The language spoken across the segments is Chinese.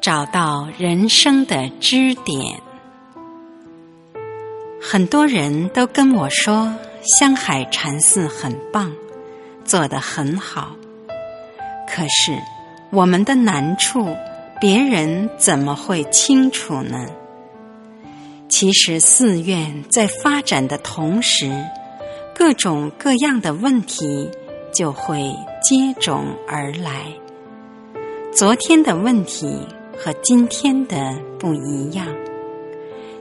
找到人生的支点。很多人都跟我说，香海禅寺很棒，做得很好。可是我们的难处，别人怎么会清楚呢？其实寺院在发展的同时，各种各样的问题就会接踵而来。昨天的问题和今天的不一样，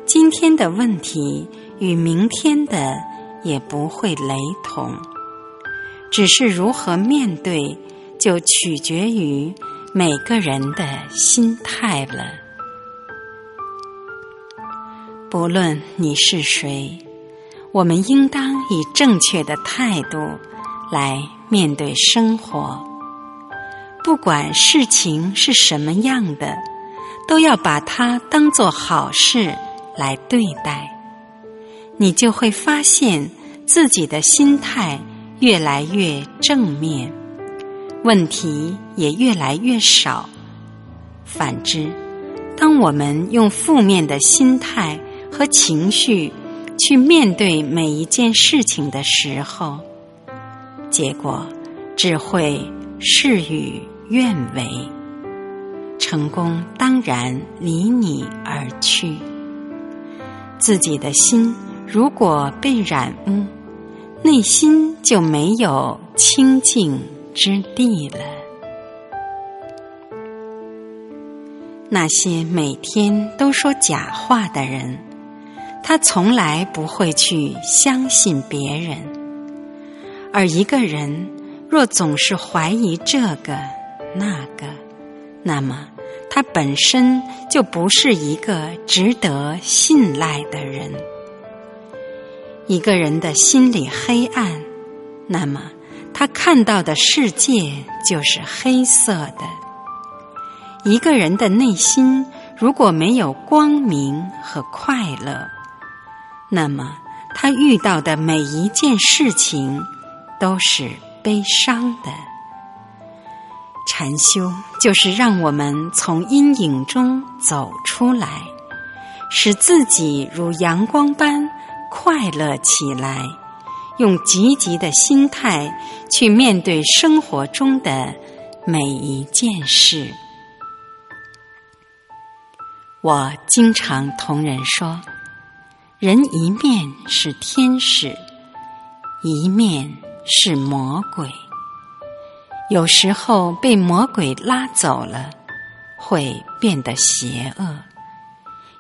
今天的问题与明天的也不会雷同，只是如何面对，就取决于每个人的心态了。不论你是谁，我们应当以正确的态度来面对生活。不管事情是什么样的，都要把它当做好事来对待，你就会发现自己的心态越来越正面，问题也越来越少。反之，当我们用负面的心态和情绪去面对每一件事情的时候，结果只会事与。愿为成功，当然离你而去。自己的心如果被染污，内心就没有清净之地了。那些每天都说假话的人，他从来不会去相信别人。而一个人若总是怀疑这个，那个，那么他本身就不是一个值得信赖的人。一个人的心里黑暗，那么他看到的世界就是黑色的。一个人的内心如果没有光明和快乐，那么他遇到的每一件事情都是悲伤的。禅修就是让我们从阴影中走出来，使自己如阳光般快乐起来，用积极的心态去面对生活中的每一件事。我经常同人说，人一面是天使，一面是魔鬼。有时候被魔鬼拉走了，会变得邪恶；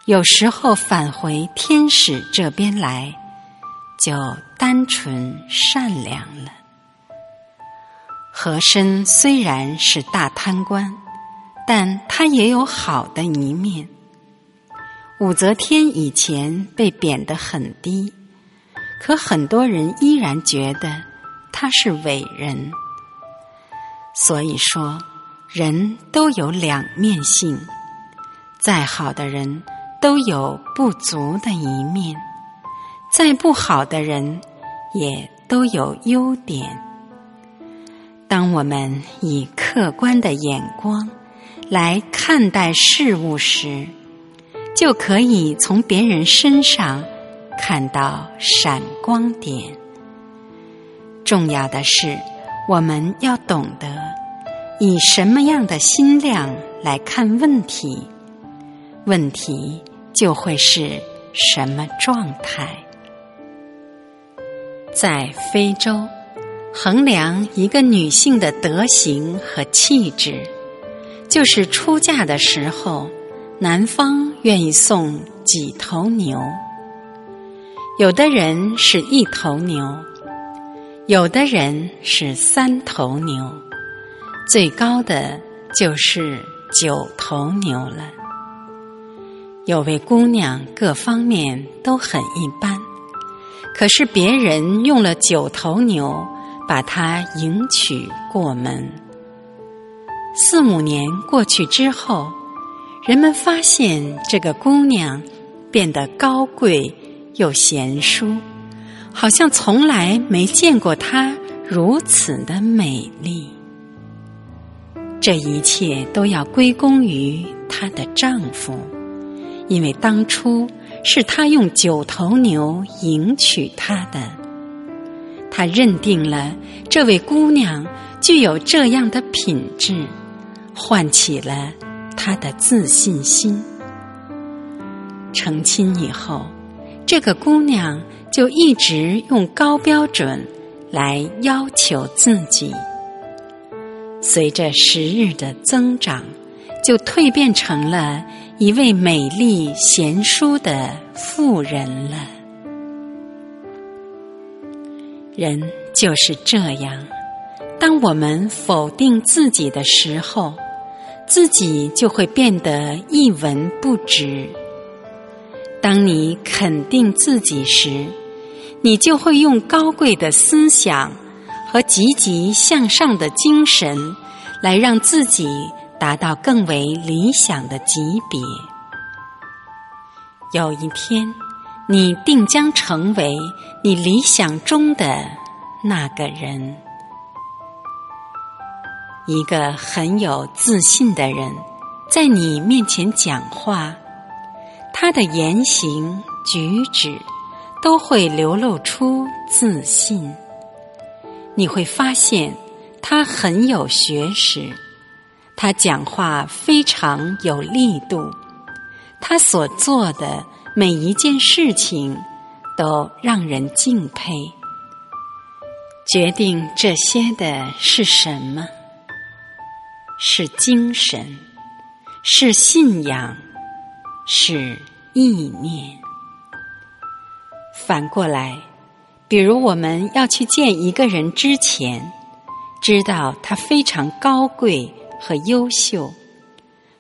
有时候返回天使这边来，就单纯善良了。和珅虽然是大贪官，但他也有好的一面。武则天以前被贬得很低，可很多人依然觉得他是伟人。所以说，人都有两面性，再好的人都有不足的一面，再不好的人也都有优点。当我们以客观的眼光来看待事物时，就可以从别人身上看到闪光点。重要的是。我们要懂得以什么样的心量来看问题，问题就会是什么状态。在非洲，衡量一个女性的德行和气质，就是出嫁的时候，男方愿意送几头牛。有的人是一头牛。有的人是三头牛，最高的就是九头牛了。有位姑娘各方面都很一般，可是别人用了九头牛把她迎娶过门。四五年过去之后，人们发现这个姑娘变得高贵又贤淑。好像从来没见过她如此的美丽。这一切都要归功于她的丈夫，因为当初是他用九头牛迎娶她的。他认定了这位姑娘具有这样的品质，唤起了他的自信心。成亲以后，这个姑娘就一直用高标准来要求自己。随着时日的增长，就蜕变成了一位美丽贤淑的妇人了。人就是这样，当我们否定自己的时候，自己就会变得一文不值；当你肯定自己时，你就会用高贵的思想。和积极向上的精神，来让自己达到更为理想的级别。有一天，你定将成为你理想中的那个人。一个很有自信的人，在你面前讲话，他的言行举止都会流露出自信。你会发现，他很有学识，他讲话非常有力度，他所做的每一件事情都让人敬佩。决定这些的是什么？是精神，是信仰，是意念。反过来。比如，我们要去见一个人之前，知道他非常高贵和优秀，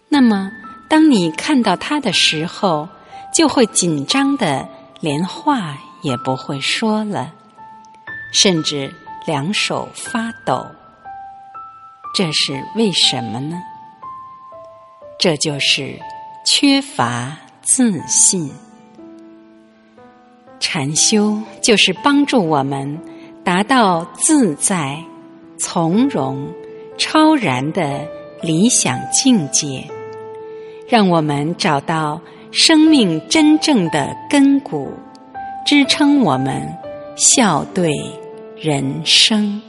那么当你看到他的时候，就会紧张的连话也不会说了，甚至两手发抖。这是为什么呢？这就是缺乏自信。禅修就是帮助我们达到自在、从容、超然的理想境界，让我们找到生命真正的根骨，支撑我们笑对人生。